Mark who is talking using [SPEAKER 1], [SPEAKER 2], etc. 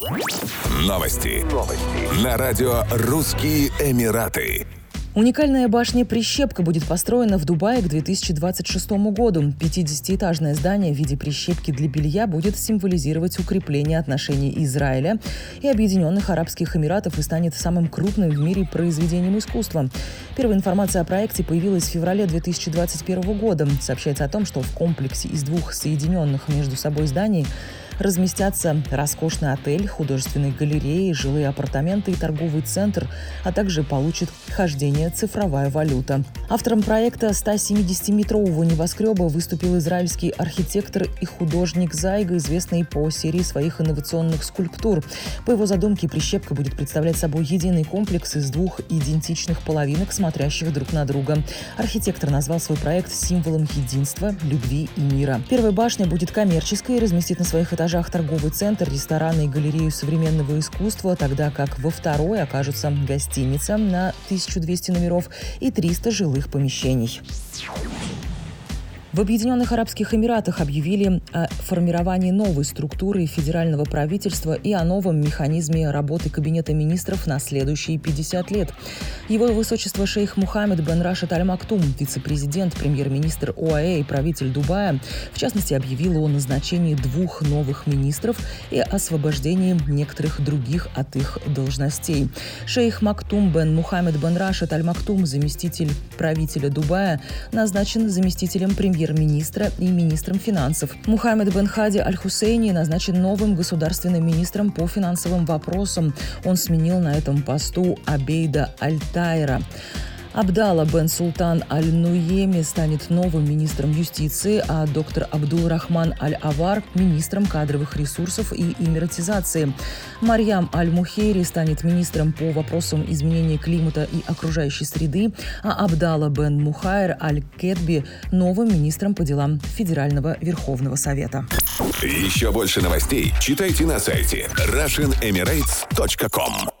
[SPEAKER 1] Новости. Новости. На радио «Русские Эмираты».
[SPEAKER 2] Уникальная башня «Прищепка» будет построена в Дубае к 2026 году. 50-этажное здание в виде прищепки для белья будет символизировать укрепление отношений Израиля и Объединенных Арабских Эмиратов и станет самым крупным в мире произведением искусства. Первая информация о проекте появилась в феврале 2021 года. Сообщается о том, что в комплексе из двух соединенных между собой зданий разместятся роскошный отель, художественные галереи, жилые апартаменты и торговый центр, а также получит хождение цифровая валюта. Автором проекта 170-метрового небоскреба выступил израильский архитектор и художник Зайга, известный по серии своих инновационных скульптур. По его задумке прищепка будет представлять собой единый комплекс из двух идентичных половинок, смотрящих друг на друга. Архитектор назвал свой проект символом единства, любви и мира. Первая башня будет коммерческой и разместит на своих этажах этажах торговый центр, рестораны и галерею современного искусства, тогда как во второй окажутся гостиница на 1200 номеров и 300 жилых помещений. В Объединенных Арабских Эмиратах объявили о формировании новой структуры федерального правительства и о новом механизме работы Кабинета министров на следующие 50 лет. Его высочество шейх Мухаммед бен Рашид Аль Мактум, вице-президент, премьер-министр ОАЭ и правитель Дубая, в частности, объявил о назначении двух новых министров и освобождении некоторых других от их должностей. Шейх Мактум бен Мухаммед бен Рашид Аль Мактум, заместитель правителя Дубая, назначен заместителем премьер премьер-министра и министром финансов. Мухаммед бен Хади Аль-Хусейни назначен новым государственным министром по финансовым вопросам. Он сменил на этом посту Абейда Аль-Тайра. Абдалла бен Султан Аль-Нуеми станет новым министром юстиции, а доктор Абдул Рахман Аль-Авар – министром кадровых ресурсов и эмиратизации. Марьям Аль-Мухейри станет министром по вопросам изменения климата и окружающей среды, а Абдалла бен Мухайр Аль-Кетби – новым министром по делам Федерального Верховного Совета.
[SPEAKER 1] Еще больше новостей читайте на сайте RussianEmirates.com